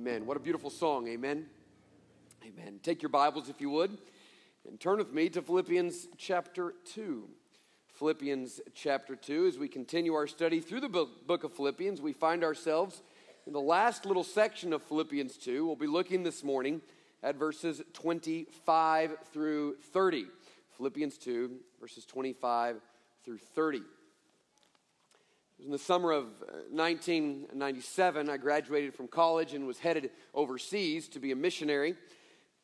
Amen. What a beautiful song. Amen. Amen. Take your Bibles, if you would, and turn with me to Philippians chapter 2. Philippians chapter 2. As we continue our study through the book of Philippians, we find ourselves in the last little section of Philippians 2. We'll be looking this morning at verses 25 through 30. Philippians 2, verses 25 through 30 was in the summer of 1997. Uh, I graduated from college and was headed overseas to be a missionary.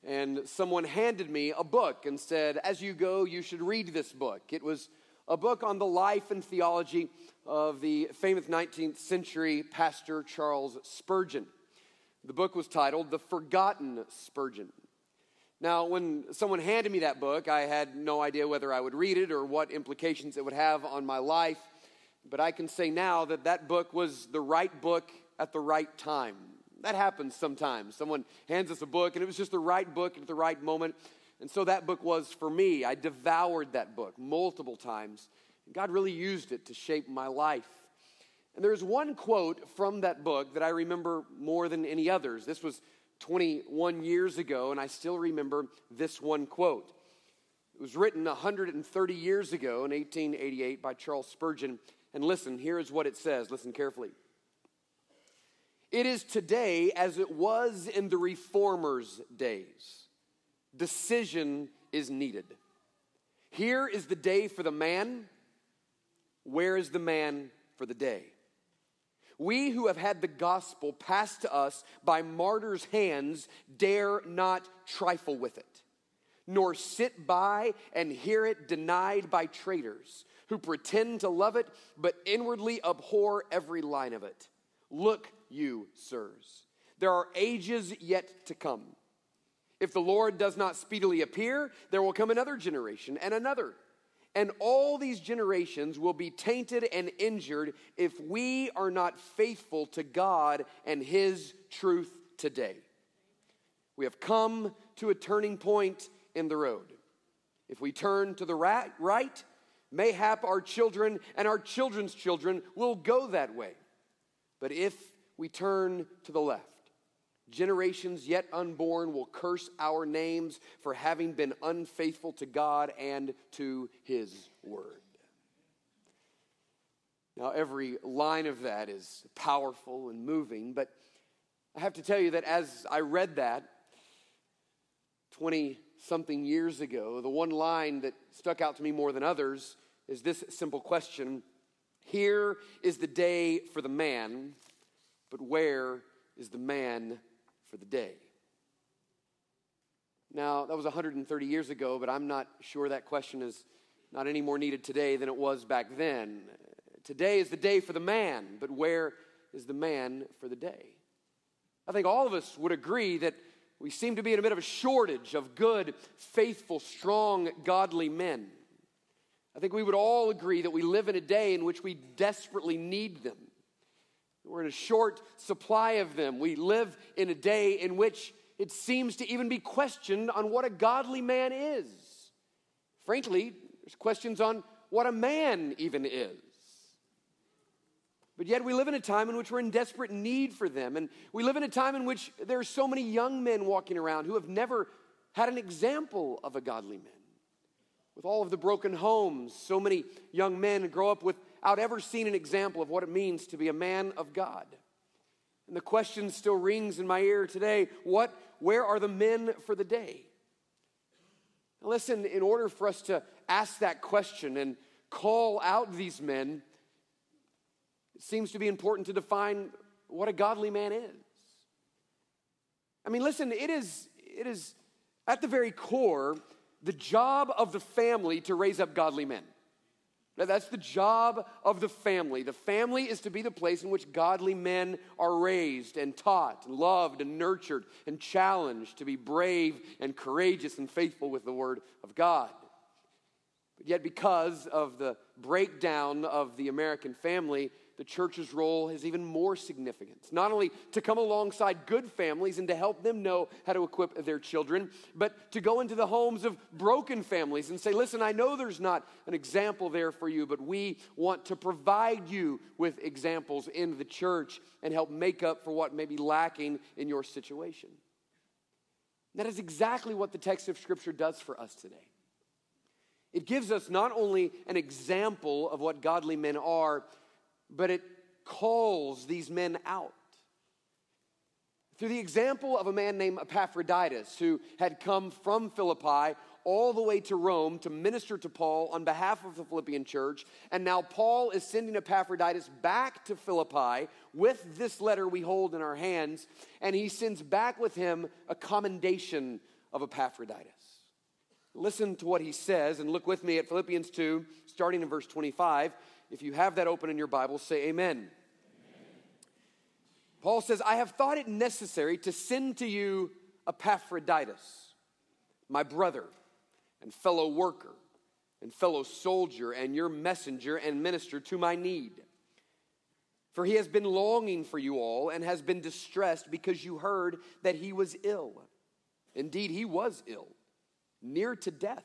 And someone handed me a book and said, As you go, you should read this book. It was a book on the life and theology of the famous 19th century pastor Charles Spurgeon. The book was titled The Forgotten Spurgeon. Now, when someone handed me that book, I had no idea whether I would read it or what implications it would have on my life. But I can say now that that book was the right book at the right time. That happens sometimes. Someone hands us a book and it was just the right book at the right moment. And so that book was for me. I devoured that book multiple times. God really used it to shape my life. And there's one quote from that book that I remember more than any others. This was 21 years ago, and I still remember this one quote. It was written 130 years ago in 1888 by Charles Spurgeon. And listen, here is what it says. Listen carefully. It is today as it was in the reformers' days. Decision is needed. Here is the day for the man. Where is the man for the day? We who have had the gospel passed to us by martyrs' hands dare not trifle with it, nor sit by and hear it denied by traitors who pretend to love it, but inwardly abhor every line of it. Look, you, sirs, there are ages yet to come. If the Lord does not speedily appear, there will come another generation and another. And all these generations will be tainted and injured if we are not faithful to God and His truth today. We have come to a turning point in the road. If we turn to the right, Mayhap our children and our children's children will go that way. But if we turn to the left, generations yet unborn will curse our names for having been unfaithful to God and to His word. Now, every line of that is powerful and moving, but I have to tell you that as I read that 20 something years ago, the one line that stuck out to me more than others is this simple question Here is the day for the man, but where is the man for the day? Now, that was 130 years ago, but I'm not sure that question is not any more needed today than it was back then. Today is the day for the man, but where is the man for the day? I think all of us would agree that we seem to be in a bit of a shortage of good, faithful, strong, godly men. I think we would all agree that we live in a day in which we desperately need them. We're in a short supply of them. We live in a day in which it seems to even be questioned on what a godly man is. Frankly, there's questions on what a man even is. But yet, we live in a time in which we're in desperate need for them. And we live in a time in which there are so many young men walking around who have never had an example of a godly man. With all of the broken homes, so many young men grow up without ever seeing an example of what it means to be a man of God. And the question still rings in my ear today what, where are the men for the day? Listen, in order for us to ask that question and call out these men, it seems to be important to define what a godly man is. I mean, listen, it is, it is at the very core the job of the family to raise up godly men. Now, that's the job of the family. The family is to be the place in which godly men are raised and taught, and loved and nurtured and challenged to be brave and courageous and faithful with the Word of God. But yet, because of the breakdown of the American family, the church's role has even more significance. Not only to come alongside good families and to help them know how to equip their children, but to go into the homes of broken families and say, listen, I know there's not an example there for you, but we want to provide you with examples in the church and help make up for what may be lacking in your situation. That is exactly what the text of Scripture does for us today. It gives us not only an example of what godly men are, but it calls these men out. Through the example of a man named Epaphroditus, who had come from Philippi all the way to Rome to minister to Paul on behalf of the Philippian church. And now Paul is sending Epaphroditus back to Philippi with this letter we hold in our hands. And he sends back with him a commendation of Epaphroditus. Listen to what he says and look with me at Philippians 2, starting in verse 25. If you have that open in your Bible, say amen. amen. Paul says, I have thought it necessary to send to you Epaphroditus, my brother and fellow worker and fellow soldier and your messenger and minister to my need. For he has been longing for you all and has been distressed because you heard that he was ill. Indeed, he was ill, near to death.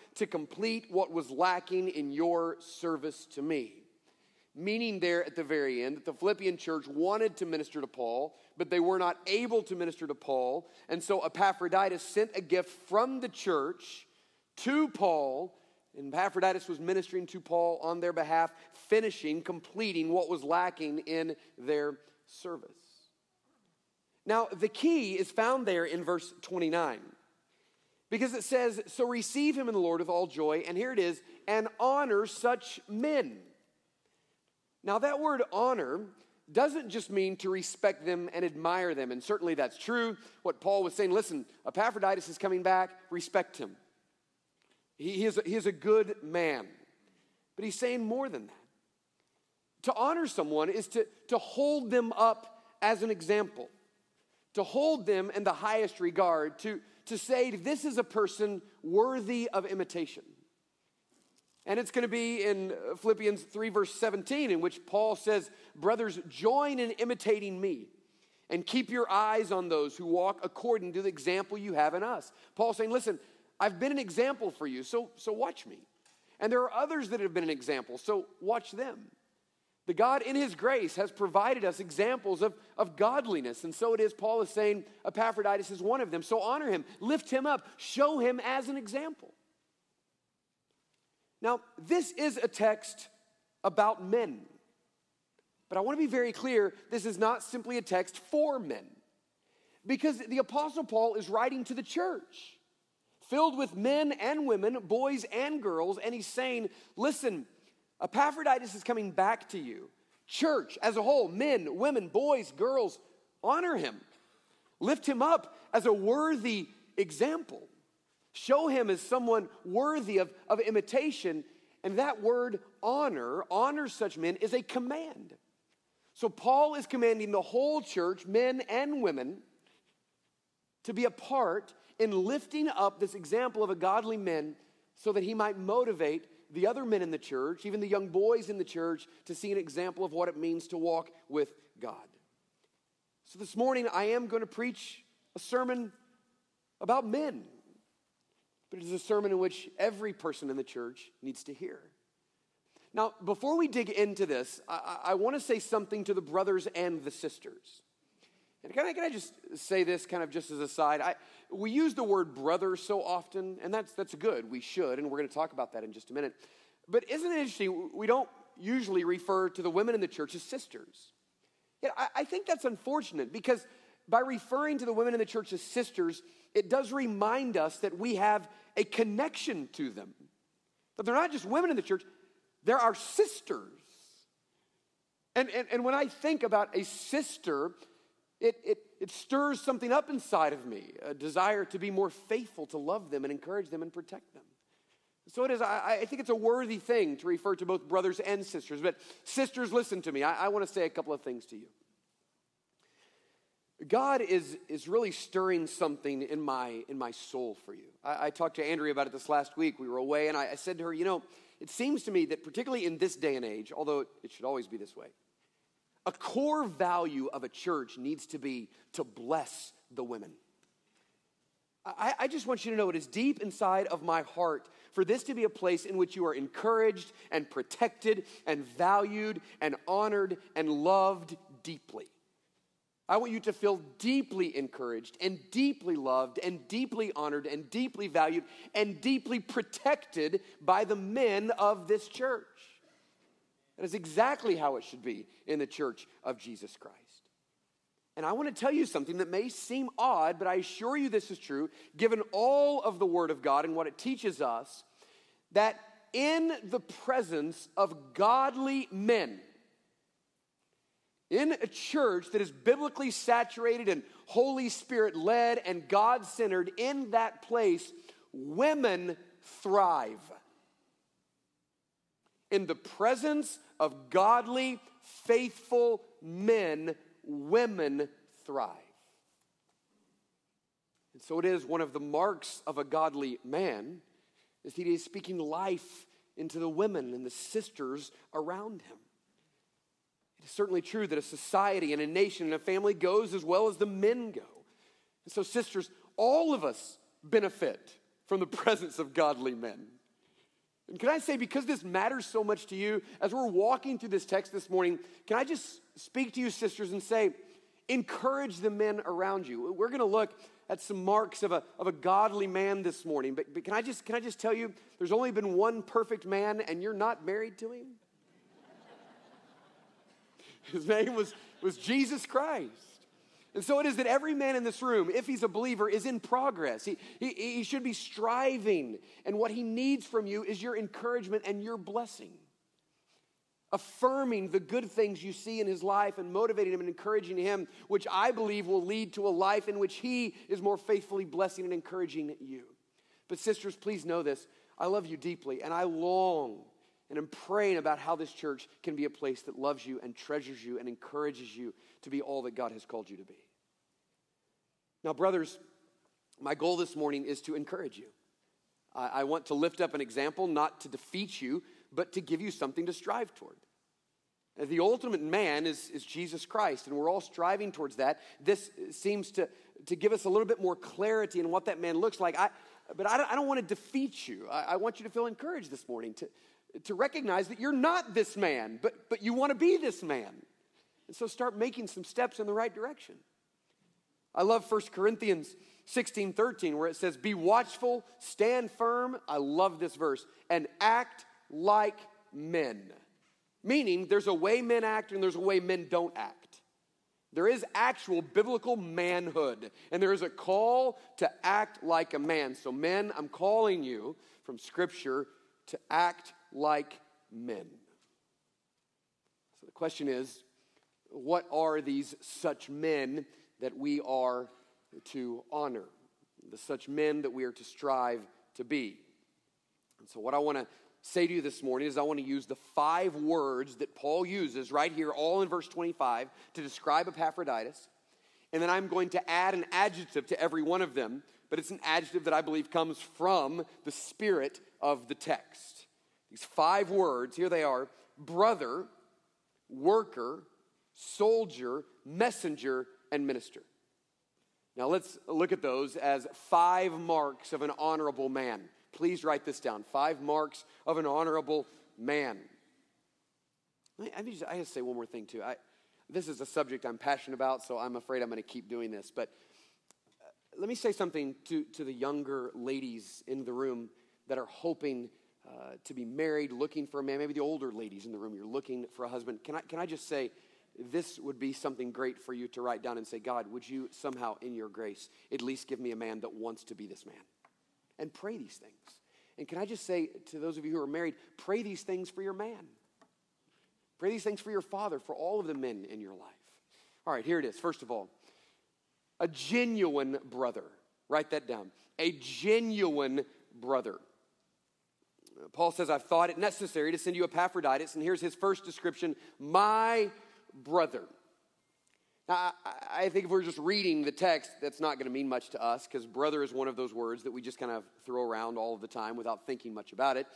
to complete what was lacking in your service to me. Meaning, there at the very end, that the Philippian church wanted to minister to Paul, but they were not able to minister to Paul. And so Epaphroditus sent a gift from the church to Paul, and Epaphroditus was ministering to Paul on their behalf, finishing, completing what was lacking in their service. Now, the key is found there in verse 29. Because it says, So receive him in the Lord with all joy, and here it is, and honor such men. Now, that word honor doesn't just mean to respect them and admire them, and certainly that's true. What Paul was saying listen, Epaphroditus is coming back, respect him. He, he, is, a, he is a good man. But he's saying more than that. To honor someone is to, to hold them up as an example, to hold them in the highest regard, to, to say this is a person worthy of imitation. And it's going to be in Philippians 3, verse 17, in which Paul says, Brothers, join in imitating me and keep your eyes on those who walk according to the example you have in us. Paul's saying, Listen, I've been an example for you, so, so watch me. And there are others that have been an example, so watch them. The God, in His grace, has provided us examples of, of godliness. And so it is, Paul is saying, Epaphroditus is one of them. So honor him, lift him up, show him as an example. Now, this is a text about men. But I want to be very clear this is not simply a text for men. Because the Apostle Paul is writing to the church, filled with men and women, boys and girls, and he's saying, listen, Epaphroditus is coming back to you. Church as a whole, men, women, boys, girls, honor him. Lift him up as a worthy example. Show him as someone worthy of, of imitation. And that word honor, honor such men, is a command. So Paul is commanding the whole church, men and women, to be a part in lifting up this example of a godly man so that he might motivate the other men in the church, even the young boys in the church, to see an example of what it means to walk with God. So this morning, I am going to preach a sermon about men, but it is a sermon in which every person in the church needs to hear. Now, before we dig into this, I, I want to say something to the brothers and the sisters. And can I, can I just say this kind of just as a side? I, we use the word brother so often, and that's, that's good. We should, and we're going to talk about that in just a minute. But isn't it interesting? We don't usually refer to the women in the church as sisters. Yet I, I think that's unfortunate because by referring to the women in the church as sisters, it does remind us that we have a connection to them. That they're not just women in the church, they're our sisters. And, and, and when I think about a sister, It, it, it stirs something up inside of me, a desire to be more faithful, to love them and encourage them and protect them. So it is, I, I think it's a worthy thing to refer to both brothers and sisters. But sisters, listen to me. I, I want to say a couple of things to you. God is, is really stirring something in my, in my soul for you. I, I talked to Andrea about it this last week. We were away, and I, I said to her, You know, it seems to me that, particularly in this day and age, although it should always be this way, a core value of a church needs to be to bless the women. I, I, just want you to know it is deep inside of my heart for this to be a place in which you are encouraged and protected and valued and honored and loved deeply. I want you to feel deeply encouraged and deeply loved and deeply honored and deeply valued and deeply protected by the men of this church. That is exactly how it should be in the church of Jesus Christ. And I want to tell you something that may seem odd, but I assure you this is true, given all of the Word of God and what it teaches us, that in the presence of godly men, in a church that is biblically saturated and Holy Spirit led and God centered, in that place, women thrive. In the presence of godly, faithful men, women thrive. And so it is one of the marks of a godly man is he is speaking life into the women and the sisters around him. It is certainly true that a society and a nation and a family goes as well as the men go. And so, sisters, all of us benefit from the presence of godly men. And can I say, because this matters so much to you, as we're walking through this text this morning, can I just speak to you, sisters, and say, encourage the men around you. We're going to look at some marks of a, of a godly man this morning. But, but can, I just, can I just tell you, there's only been one perfect man, and you're not married to him? His name was, was Jesus Christ. And so it is that every man in this room, if he's a believer, is in progress. He, he, he should be striving. And what he needs from you is your encouragement and your blessing. Affirming the good things you see in his life and motivating him and encouraging him, which I believe will lead to a life in which he is more faithfully blessing and encouraging you. But, sisters, please know this. I love you deeply, and I long and I'm praying about how this church can be a place that loves you and treasures you and encourages you to be all that God has called you to be. Now, brothers, my goal this morning is to encourage you. I, want to lift up an example, not to defeat you, but to give you something to strive toward. The ultimate man is, is Jesus Christ, and we're all striving towards that. This seems to, to give us a little bit more clarity in what that man looks like. I, but I don't, I don't want to defeat you. I, I want you to feel encouraged this morning to, to recognize that you're not this man, but, but you want to be this man. And so start making some steps in the right direction. I love 1 Corinthians 16 13, where it says, Be watchful, stand firm. I love this verse, and act like men. Meaning, there's a way men act and there's a way men don't act. There is actual biblical manhood, and there is a call to act like a man. So, men, I'm calling you from Scripture to act like men. So the question is what are these such men that we are to honor? The such men that we are to strive to be. And so, what I want to say to you this morning is I want to use the five words that Paul uses right here, all in verse 25, to describe Epaphroditus. And then I'm going to add an adjective to every one of them, but it's an adjective that I believe comes from the spirit of the text. These five words, here they are brother, worker, soldier, messenger, and minister. Now let's look at those as five marks of an honorable man. Please write this down. Five marks of an honorable man. I, just, I to say one more thing, too. I, this is a subject I'm passionate about, so I'm afraid I'm going to keep doing this. But uh, let me say something to, to the younger ladies in the room that are hoping uh, to be married, looking for a man. Maybe the older ladies in the room, you're looking for a husband. Can I, can I just say, this would be something great for you to write down and say, God, would you somehow, in your grace, at least give me a man that wants to be this man? And pray these things. And can I just say to those of you who are married, pray these things for your man. Pray these things for your father, for all of the men in your life. All right, here it is. First of all, A genuine brother. Write that down. A genuine brother. Paul says, I've thought it necessary to send you Epaphroditus, and here's his first description my brother. Now, I, think if we're just reading the text, that's not going to mean much to us because brother is one of those words that we just kind of throw around all the time without thinking much about it.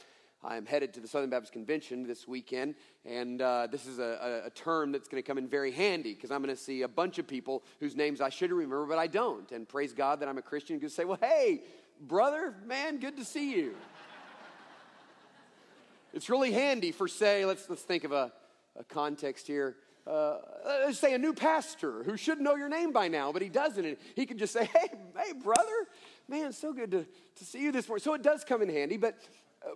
I'm headed to the Southern Baptist Convention this weekend, and uh, this is a, a, a, term that's going to come in very handy because I'm going to see a bunch of people whose names I should remember, but I don't. And praise God that I'm a Christian and say, Well, hey, brother, man, good to see you. It's really handy for, say, let's, let's think of a, a context here. Uh, let's say a new pastor who should know your name by now, but he doesn't. And he can just say, Hey, hey, brother, man, so good to, to see you this morning. So it does come in handy, but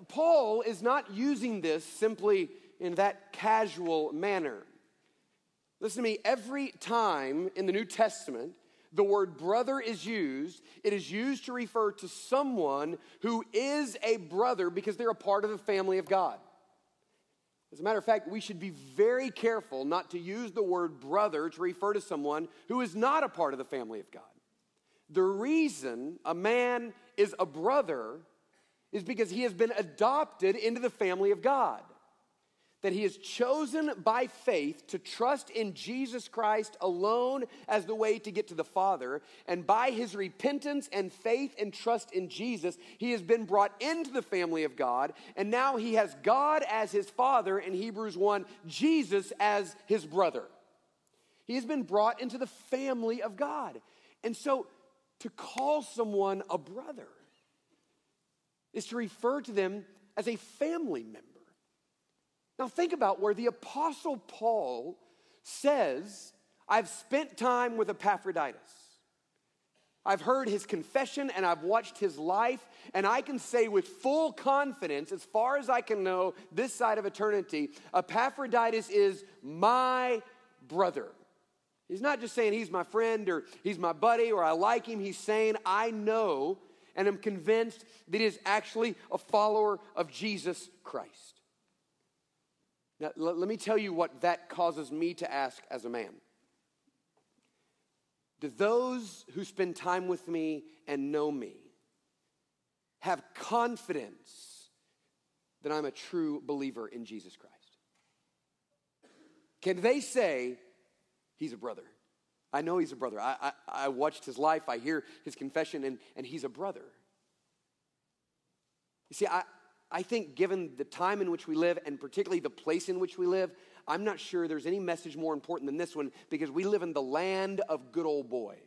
Paul is not using this simply in that casual manner. Listen to me, every time in the New Testament the word brother is used, it is used to refer to someone who is a brother because they're a part of the family of God. As a matter of fact, we should be very careful not to use the word brother to refer to someone who is not a part of the family of God. The reason a man is a brother is because he has been adopted into the family of God. That he is chosen by faith to trust in Jesus Christ alone as the way to get to the Father. And by his repentance and faith and trust in Jesus, he has been brought into the family of God. And now he has God as his Father in Hebrews 1, Jesus as his brother. He has been brought into the family of God. And so to call someone a brother, is to refer to them as a family member. Now, think about where the Apostle Paul says, I've spent time with Epaphroditus. I've heard his confession and I've watched his life, and I can say with full confidence, as far as I can know this side of eternity, Epaphroditus is my brother. He's not just saying he's my friend or he's my buddy or I like him. He's saying, I know and am convinced that he is actually a follower of Jesus Christ. Now, l- let me tell you what that causes me to ask as a man. Do those who spend time with me and know me have confidence that I'm a true believer in Jesus Christ? Can they say, He's a brother? I know he's a brother. I, I, I, watched his life, I hear his confession, and, and he's a brother. You see, I, I think given the time in which we live, and particularly the place in which we live, I'm not sure there's any message more important than this one because we live in the land of good old boys.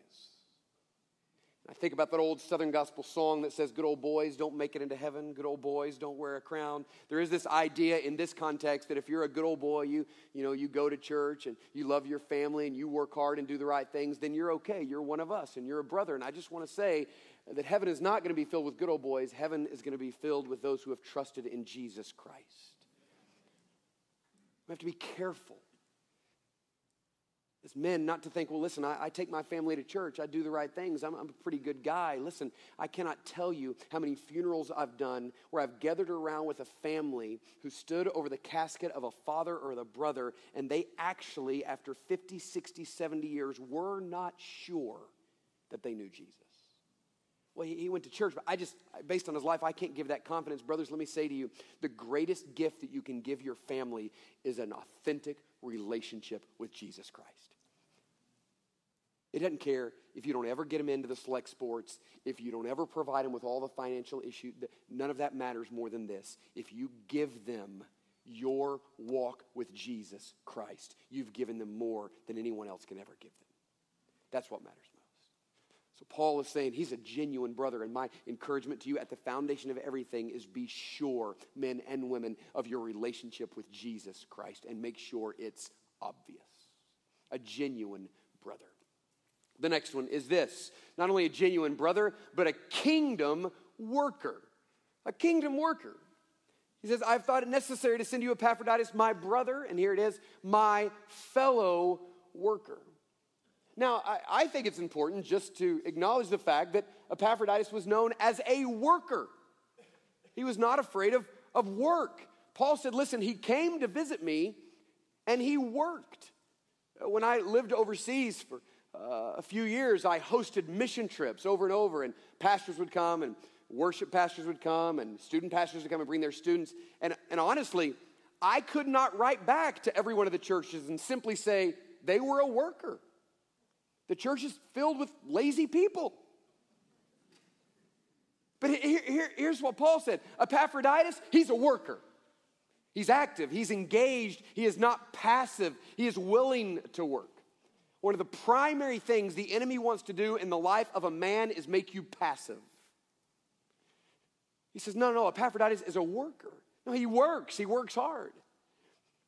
I think about that old Southern gospel song that says, Good old boys don't make it into heaven, good old boys don't wear a crown. There is this idea in this context that if you're a good old boy, you, you know, you go to church and you love your family and you work hard and do the right things, then you're okay. You're one of us and you're a brother. And I just want to say that heaven is not going to be filled with good old boys, heaven is going to be filled with those who have trusted in Jesus Christ. We have to be careful as men not to think, well, listen, I, I, take my family to church. I do the right things. I'm, I'm, a pretty good guy. Listen, I cannot tell you how many funerals I've done where I've gathered around with a family who stood over the casket of a father or a brother, and they actually, after 50, 60, 70 years, were not sure that they knew Jesus. Well, he, went to church, but I just, based on his life, I can't give that confidence. Brothers, let me say to you the greatest gift that you can give your family is an authentic relationship with Jesus Christ. It doesn't care if you don't ever get them into the select sports, if you don't ever provide them with all the financial issues. None of that matters more than this. If you give them your walk with Jesus Christ, you've given them more than anyone else can ever give them. That's what matters. So Paul is saying he's a genuine brother, and my encouragement to you at the foundation of everything is be sure, men and women, of your relationship with Jesus Christ and make sure it's obvious. A genuine brother. The next one is this not only a genuine brother, but a kingdom worker. A kingdom worker. He says, I've thought it necessary to send you Epaphroditus, my brother, and here it is, my fellow worker. Now, I, I, think it's important just to acknowledge the fact that Epaphroditus was known as a worker. He was not afraid of, of work. Paul said, Listen, he came to visit me and he worked. When I lived overseas for uh, a few years, I hosted mission trips over and over, and pastors would come, and worship pastors would come, and student pastors would come and bring their students. And, and honestly, I could not write back to every one of the churches and simply say they were a worker. The church is filled with lazy people. But here, here, here's what Paul said Epaphroditus, he's a worker. He's active, he's engaged, he is not passive, he is willing to work. One of the primary things the enemy wants to do in the life of a man is make you passive. He says, No, no, Epaphroditus is a worker. No, he works, he works hard.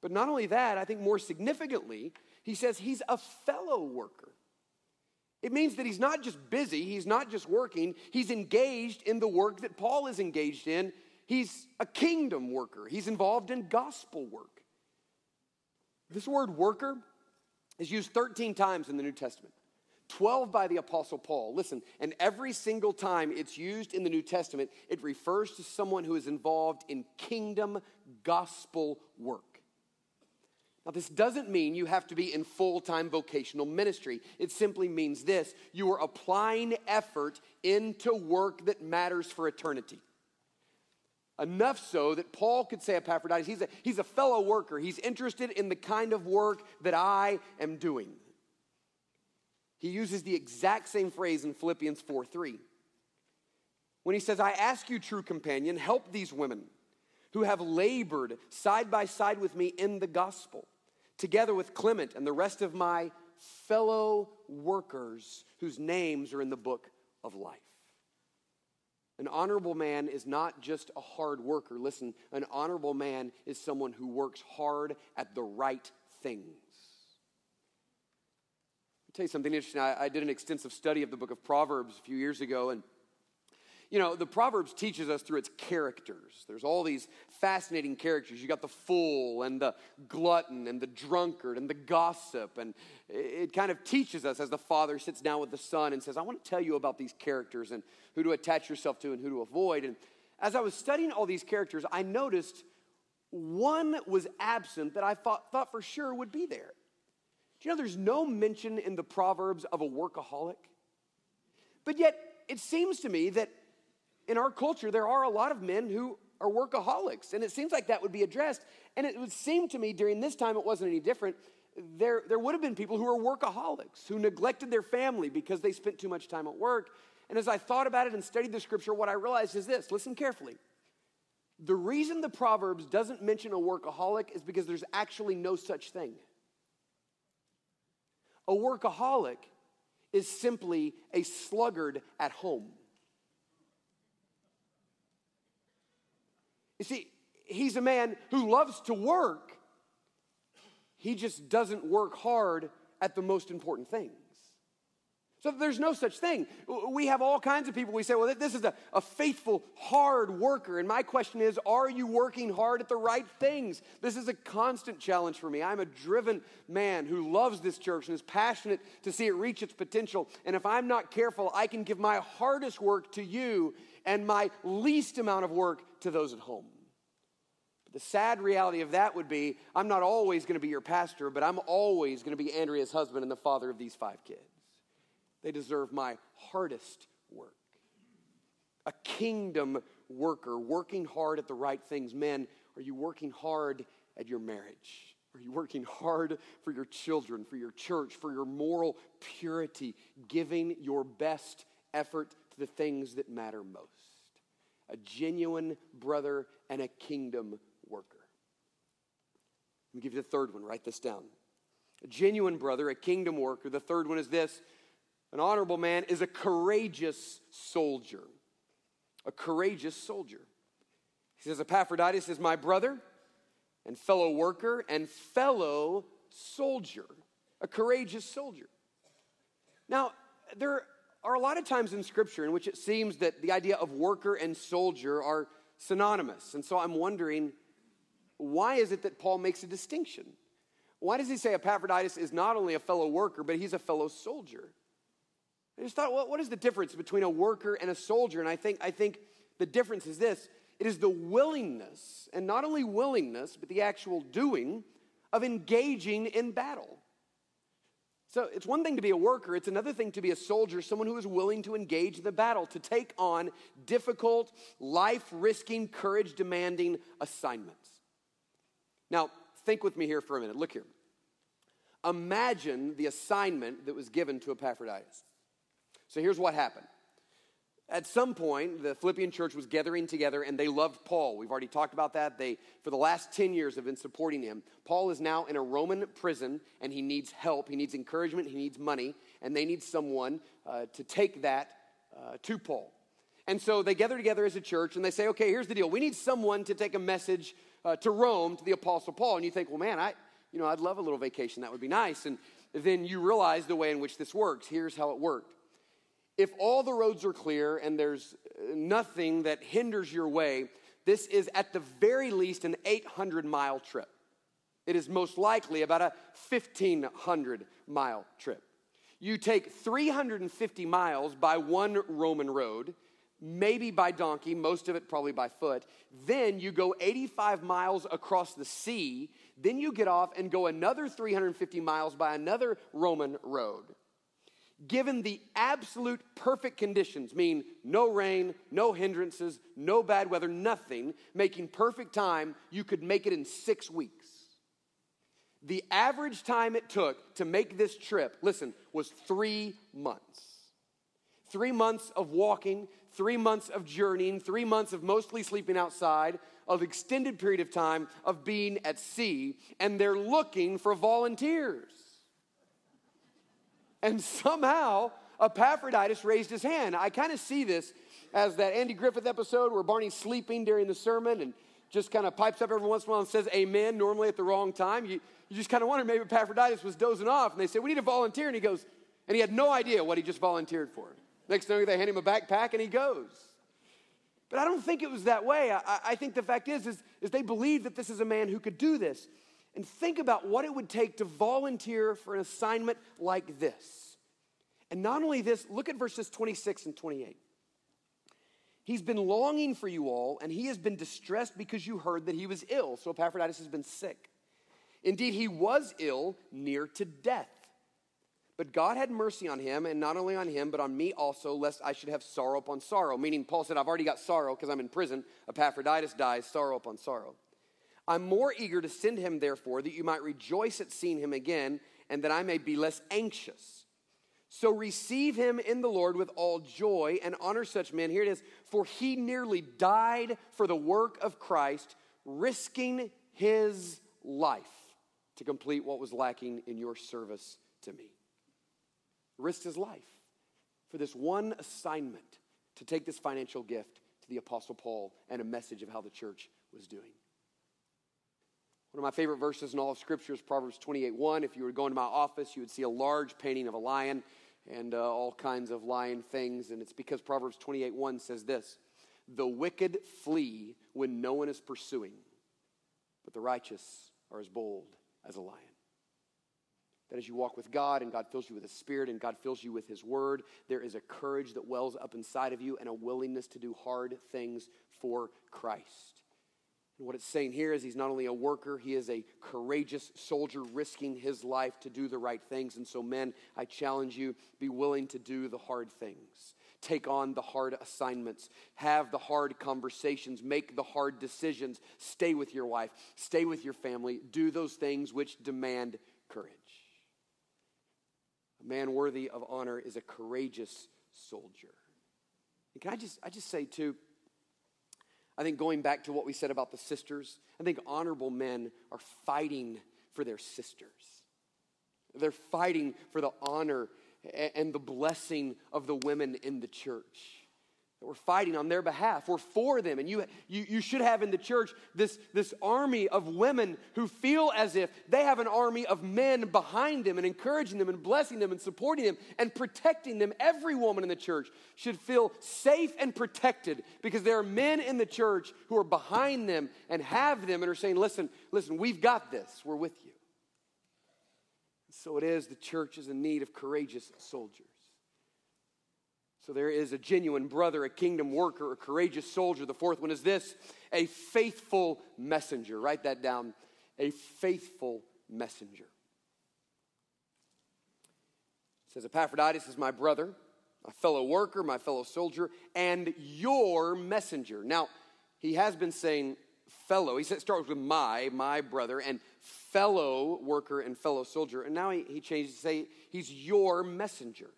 But not only that, I think more significantly, he says he's a fellow worker. It means that he's not just busy, he's not just working, he's engaged in the work that Paul is engaged in. He's a kingdom worker, he's involved in gospel work. This word worker is used 13 times in the New Testament. 12 by the Apostle Paul. Listen, and every single time it's used in the New Testament, it refers to someone who is involved in kingdom gospel work. Now, this doesn't mean you have to be in full time vocational ministry. It simply means this you are applying effort into work that matters for eternity. Enough so that Paul could say Epaphroditus, he's a, he's a fellow worker. He's interested in the kind of work that I am doing. He uses the exact same phrase in Philippians 4 3. When he says, I ask you, true companion, help these women who have labored side by side with me in the gospel together with Clement and the rest of my fellow workers whose names are in the book of life. An honorable man is not just a hard worker. Listen, an honorable man is someone who works hard at the right things. I'll tell you something interesting. I, I did an extensive study of the book of Proverbs a few years ago, and you know, the Proverbs teaches us through its characters. There's all these fascinating characters. You got the fool and the glutton and the drunkard and the gossip. And it kind of teaches us as the father sits down with the son and says, I want to tell you about these characters and who to attach yourself to and who to avoid. And as I was studying all these characters, I noticed one was absent that I thought, thought for sure would be there. Do you know there's no mention in the Proverbs of a workaholic? But yet, it seems to me that in our culture, there are a lot of men who are workaholics, and it seems like that would be addressed. And it would seem to me during this time it wasn't any different. There, there would have been people who were workaholics, who neglected their family because they spent too much time at work. And as I thought about it and studied the scripture, what I realized is this listen carefully. The reason the Proverbs doesn't mention a workaholic is because there's actually no such thing. A workaholic is simply a sluggard at home. You see, he's a man who loves to work, he just doesn't work hard at the most important things. So there's no such thing. We have all kinds of people. We say, well, this is a, a faithful, hard worker. And my question is, are you working hard at the right things? This is a constant challenge for me. I'm a driven man who loves this church and is passionate to see it reach its potential. And if I'm not careful, I can give my hardest work to you and my least amount of work to those at home. But the sad reality of that would be I'm not always going to be your pastor, but I'm always going to be Andrea's husband and the father of these five kids. They deserve my hardest work. A kingdom worker working hard at the right things. Men, are you working hard at your marriage? Are you working hard for your children, for your church, for your moral purity, giving your best effort to the things that matter most? A genuine brother and a kingdom worker. Let me give you the third one. Write this down. A genuine brother, a kingdom worker. The third one is this an honorable man is a courageous soldier. A courageous soldier. He says, Epaphroditus is my brother and fellow worker and fellow soldier. A courageous soldier. Now, there are a lot of times in Scripture in which it seems that the idea of worker and soldier are synonymous. And so I'm wondering, why is it that Paul makes a distinction? Why does he say Epaphroditus is not only a fellow worker, but he's a fellow soldier? I just thought, well, what is the difference between a worker and a soldier? And I think, I think the difference is this it is the willingness, and not only willingness, but the actual doing of engaging in battle. So it's one thing to be a worker, it's another thing to be a soldier, someone who is willing to engage in the battle, to take on difficult, life risking, courage demanding assignments. Now, think with me here for a minute. Look here. Imagine the assignment that was given to Epaphroditus. So here's what happened at some point, the Philippian church was gathering together and they loved Paul. We've already talked about that. They, for the last 10 years, have been supporting him. Paul is now in a Roman prison and he needs help. He needs encouragement. He needs money. And they need someone uh, to take that uh, to Paul. And so they gather together as a church and they say, okay, here's the deal. We need someone to take a message uh, to Rome to the Apostle Paul. And you think, well, man, I, you know, I'd love a little vacation. That would be nice. And then you realize the way in which this works. Here's how it worked if all the roads are clear and there's uh, nothing that hinders your way, this is at the very least an 800 mile trip. It is most likely about a 1500 mile trip. You take 350 miles by one Roman road, maybe by donkey, most of it probably by foot. Then you go 85 miles across the sea. Then you get off and go another 350 miles by another Roman road given the absolute perfect conditions, mean no rain, no hindrances, no bad weather, nothing, making perfect time, you could make it in six weeks. The average time it took to make this trip, listen, was three months. Three months of walking, three months of journeying, three months of mostly sleeping outside, of extended period of time of being at sea, and they're looking for volunteers. And somehow, Epaphroditus raised his hand. I kind of see this as that Andy Griffith episode where Barney's sleeping during the sermon and just kind of pipes up every once in a while and says amen, normally at the wrong time. You, you just kind of wonder maybe Epaphroditus was dozing off and they say, We need a volunteer. And he goes, and he had no idea what he just volunteered for. Next thing they hand him a backpack and he goes. But I don't think it was that way. I, I think the fact is, is, is they believed that this is a man who could do this and think about what it would take to volunteer for an assignment like this. And not only this, look at verses 26 and 28. He's been longing for you all, and he has been distressed because you heard that he was ill. So Epaphroditus has been sick. Indeed, he was ill, near to death. But God had mercy on him, and not only on him, but on me also, lest I should have sorrow upon sorrow. Meaning, Paul said, I've already got sorrow because I'm in prison. Epaphroditus dies, sorrow upon sorrow. I'm more eager to send him, therefore, that you might rejoice at seeing him again, and that I may be less anxious. So receive him in the Lord with all joy and honor such men. Here it is for he nearly died for the work of Christ, risking his life to complete what was lacking in your service to me. Risked his life for this one assignment to take this financial gift to the Apostle Paul and a message of how the church was doing. One of my favorite verses in all of Scripture is Proverbs 28 1. If you were going to my office, you would see a large painting of a lion and uh, all kinds of lion things. And it's because Proverbs 28 1 says this The wicked flee when no one is pursuing, but the righteous are as bold as a lion. That as you walk with God and God fills you with His Spirit and God fills you with His Word, there is a courage that wells up inside of you and a willingness to do hard things for Christ. And what it's saying here is he's not only a worker, he is a courageous soldier risking his life to do the right things. And so, men, I challenge you be willing to do the hard things. Take on the hard assignments. Have the hard conversations. Make the hard decisions. Stay with your wife. Stay with your family. Do those things which demand courage. A man worthy of honor is a courageous soldier. And can I just, I just say, too, I think going back to what we said about the sisters, I think honorable men are fighting for their sisters. They're fighting for the honor and the blessing of the women in the church. We're fighting on their behalf. We're for them. And you, you, you should have in the church this, this army of women who feel as if they have an army of men behind them and encouraging them and blessing them and supporting them and protecting them. Every woman in the church should feel safe and protected because there are men in the church who are behind them and have them and are saying, listen, listen, we've got this. We're with you. So it is the church is in need of courageous soldiers. So there is a genuine brother, a kingdom worker, a courageous soldier. The fourth one is this a faithful messenger. Write that down. A faithful messenger. says, Epaphroditus is my brother, my fellow worker, my fellow soldier, and your messenger. Now, he has been saying fellow. He starts with my, my brother, and fellow worker and fellow soldier. And now he, he changes to say he's your messenger.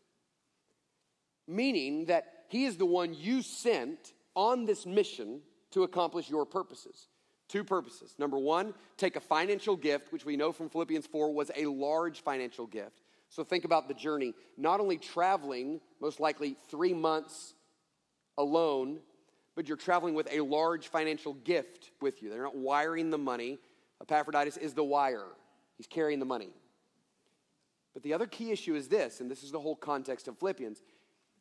Meaning that he is the one you sent on this mission to accomplish your purposes. Two purposes. Number one, take a financial gift, which we know from Philippians 4 was a large financial gift. So think about the journey. Not only traveling, most likely three months alone, but you're traveling with a large financial gift with you. They're not wiring the money. Epaphroditus is the wire, he's carrying the money. But the other key issue is this, and this is the whole context of Philippians.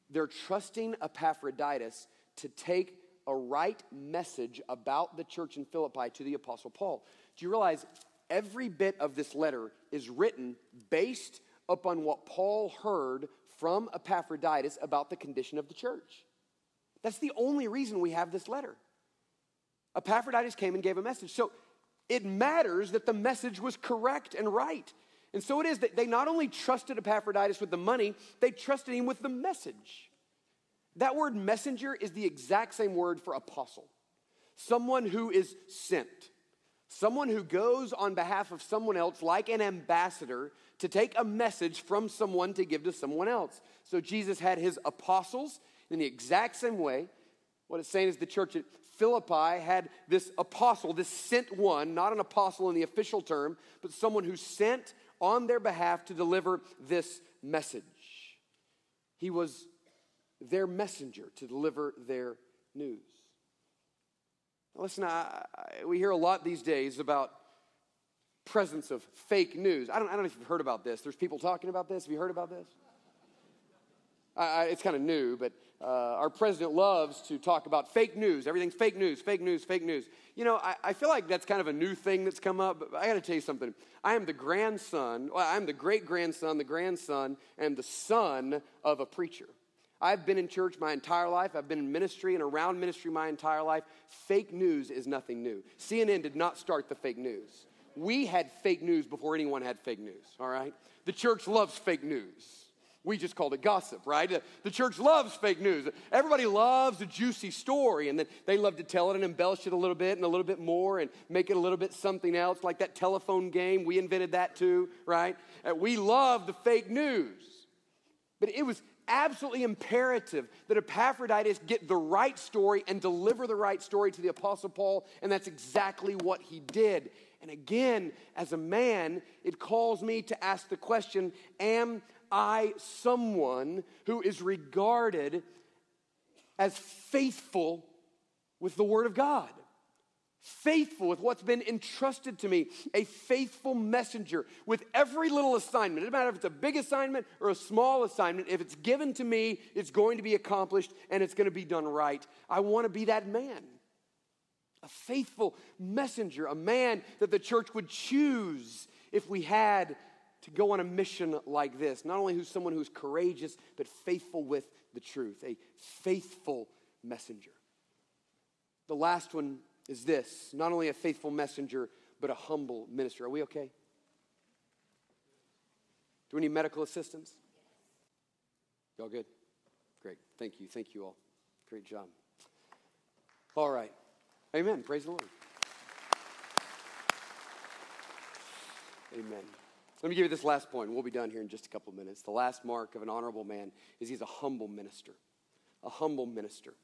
They're trusting Epaphroditus to take a right message about the church in Philippi to the Apostle Paul. Do you realize every bit of this letter is written based upon what Paul heard from Epaphroditus about the condition of the church? That's the only reason we have this letter. Epaphroditus came and gave a message. So it matters that the message was correct and right. And so it is that they not only trusted Epaphroditus with the money, they trusted him with the message. That word messenger is the exact same word for apostle someone who is sent, someone who goes on behalf of someone else, like an ambassador, to take a message from someone to give to someone else. So Jesus had his apostles in the exact same way. What it's saying is the church at Philippi had this apostle, this sent one, not an apostle in the official term, but someone who sent on their behalf to deliver this message. He was their messenger to deliver their news. Now listen, I, I, we hear a lot these days about presence of fake news. I don't, I don't know if you've heard about this. There's people talking about this. Have you heard about this? it's kind of new, but uh, our president loves to talk about fake news. Everything's fake news, fake news, fake news. You know, I, I feel like that's kind of a new thing that's come up, but I got to tell you something. I am the grandson, well, I'm the great grandson, the grandson, and the son of a preacher. I've been in church my entire life. I've been in ministry and around ministry my entire life. Fake news is nothing new. CNN did not start the fake news. We had fake news before anyone had fake news, all right? The church loves fake news. We just called it gossip, right? The church loves fake news. Everybody loves a juicy story, and then they love to tell it and embellish it a little bit and a little bit more and make it a little bit something else, like that telephone game. We invented that too, right? Uh, we love the fake news. But it was absolutely imperative that Epaphroditus get the right story and deliver the right story to the Apostle Paul, and that's exactly what he did. And again, as a man, it calls me to ask the question Am I someone who is regarded as faithful with the Word of God? faithful with what's been entrusted to me, a faithful messenger with every little assignment. It doesn't matter if it's a big assignment or a small assignment. If it's given to me, it's going to be accomplished and it's going to be done right. I want to be that man. A faithful messenger, a man that the church would choose if we had to go on a mission like this. Not only who's someone who's courageous, but faithful with the truth. A faithful messenger. The last one is this not only a faithful messenger, but a humble minister. Are we okay? Do we need medical assistance? Y'all good? Great. Thank you. Thank you all. Great job. All right. Amen. Praise the Lord. Amen. Let me give you this last point. We'll be done here in just a couple of minutes. The last mark of an honorable man is he's a humble minister. A humble minister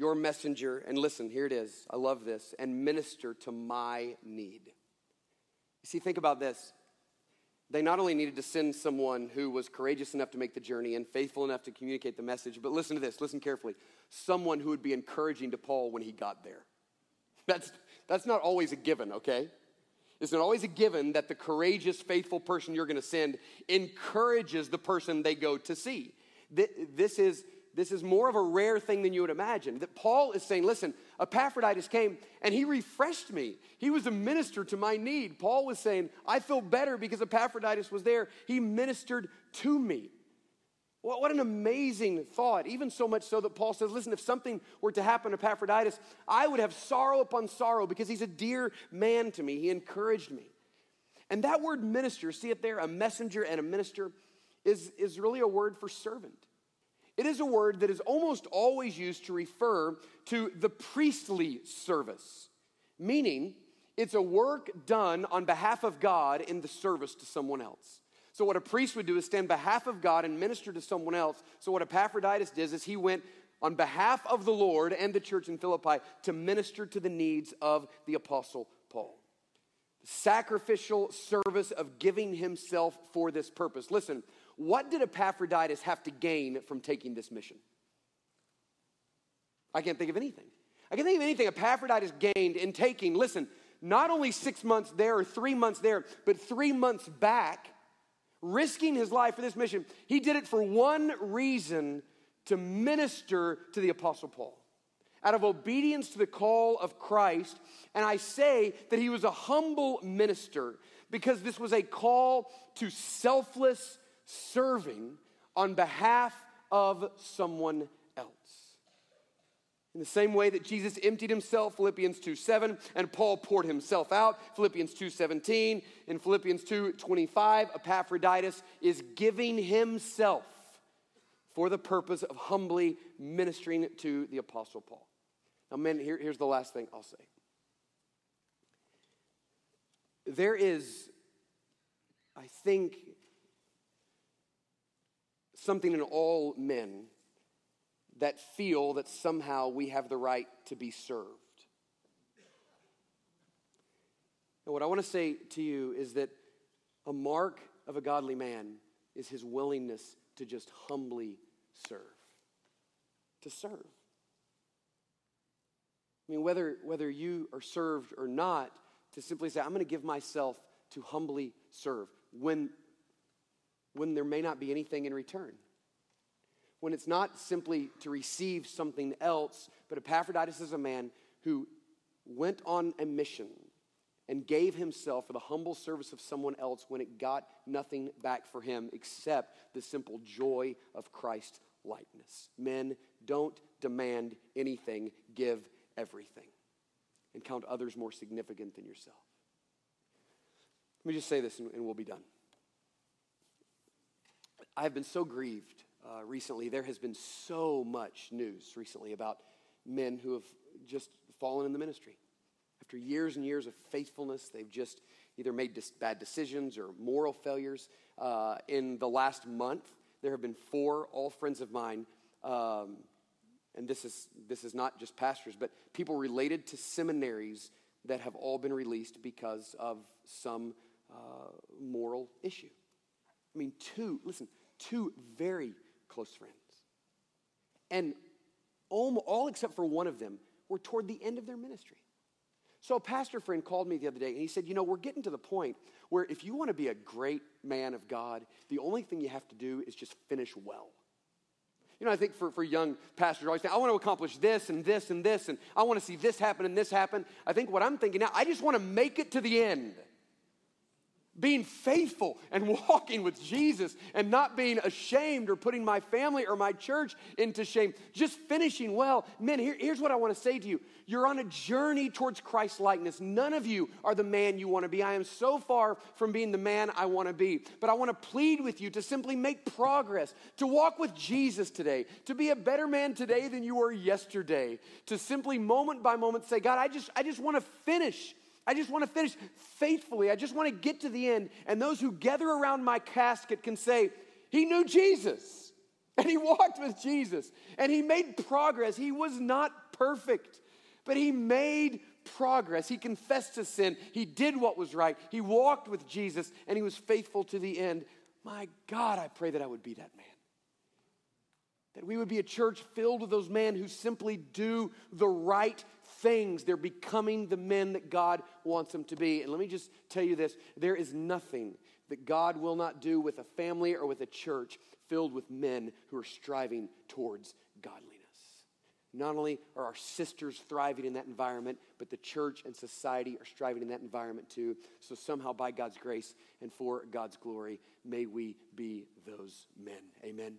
your messenger, and listen, here it is. I love this, and minister to my need. You see, think about this. They not only needed to send someone who was courageous enough to make the journey and faithful enough to communicate the message, but listen to this, listen carefully. Someone who would be encouraging to Paul when he got there. That's, that's not always a given, okay? It's not always a given that the courageous, faithful person you're going to send encourages the person they go to see. This is this is more of a rare thing than you would imagine. That Paul is saying, listen, Epaphroditus came and he refreshed me. He was a minister to my need. Paul was saying, I feel better because Epaphroditus was there. He ministered to me. What an amazing thought. Even so much so that Paul says, listen, if something were to happen to Epaphroditus, I would have sorrow upon sorrow because he's a dear man to me. He encouraged me. And that word minister, see it there, a messenger and a minister, is, is really a word for servant. It is a word that is almost always used to refer to the priestly service, meaning it's a work done on behalf of God in the service to someone else. So, what a priest would do is stand behalf of God and minister to someone else. So, what Epaphroditus did is he went on behalf of the Lord and the church in Philippi to minister to the needs of the Apostle Paul. Sacrificial service of giving himself for this purpose. Listen, what did Epaphroditus have to gain from taking this mission? I can't think of anything. I can't think of anything Epaphroditus gained in taking, listen, not only six months there or three months there, but three months back, risking his life for this mission. He did it for one reason to minister to the Apostle Paul. Out of obedience to the call of Christ, and I say that he was a humble minister because this was a call to selfless serving on behalf of someone. In the same way that Jesus emptied himself, Philippians 2 7, and Paul poured himself out, Philippians 2 17. In Philippians 2 25, Epaphroditus is giving himself for the purpose of humbly ministering to the Apostle Paul. Now, men, here, here's the last thing I'll say. There is, I think, something in all men that feel that somehow we have the right to be served. And what I want to say to you is that a mark of a godly man is his willingness to just humbly serve. To serve. I mean, whether, whether you are served or not, to simply say, I'm going to give myself to humbly serve when, when there may not be anything in return. When it's not simply to receive something else, but Epaphroditus is a man who went on a mission and gave himself for the humble service of someone else when it got nothing back for him except the simple joy of Christ likeness. Men, don't demand anything, give everything. And count others more significant than yourself. Let me just say this and, and we'll be done. I have been so grieved uh, recently. There has been so much news recently about men who have just fallen in the ministry. After years and years of faithfulness, they've just either made dis- bad decisions or moral failures. Uh, in the last month, there have been four, all friends of mine, um, and this is, this is not just pastors, but people related to seminaries that have all been released because of some uh, moral issue. I mean, two, listen, two very close friends. And all, except for one of them were toward the end of their ministry. So a pastor friend called me the other day and he said, You know, we're getting to the point where if you want to be a great man of God, the only thing you have to do is just finish well. You know, I think for, for young pastors, always think, I want to accomplish this and this and this, and I want to see this happen and this happen. I think what I'm thinking now, I just want to make it to the end being faithful and walking with Jesus and not being ashamed or putting my family or my church into shame, just finishing well. Men, here, here's what I want to say to you. You're on a journey towards Christ likeness. None of you are the man you want to be. I am so far from being the man I want to be. But I want to plead with you to simply make progress, to walk with Jesus today, to be a better man today than you were yesterday, to simply moment by moment say, God, I just, I just want to finish I just want to finish faithfully. I just want to get to the end. And those who gather around my casket can say, He knew Jesus and he walked with Jesus and he made progress. He was not perfect, but he made progress. He confessed his sin. He did what was right. He walked with Jesus and he was faithful to the end. My God, I pray that I would be that man. That we would be a church filled with those men who simply do the right things. They're becoming the men that God wants them to be. And let me just tell you this there is nothing that God will not do with a family or with a church filled with men who are striving towards godliness. Not only are our sisters thriving in that environment, but the church and society are striving in that environment too. So, somehow, by God's grace and for God's glory, may we be those men. Amen.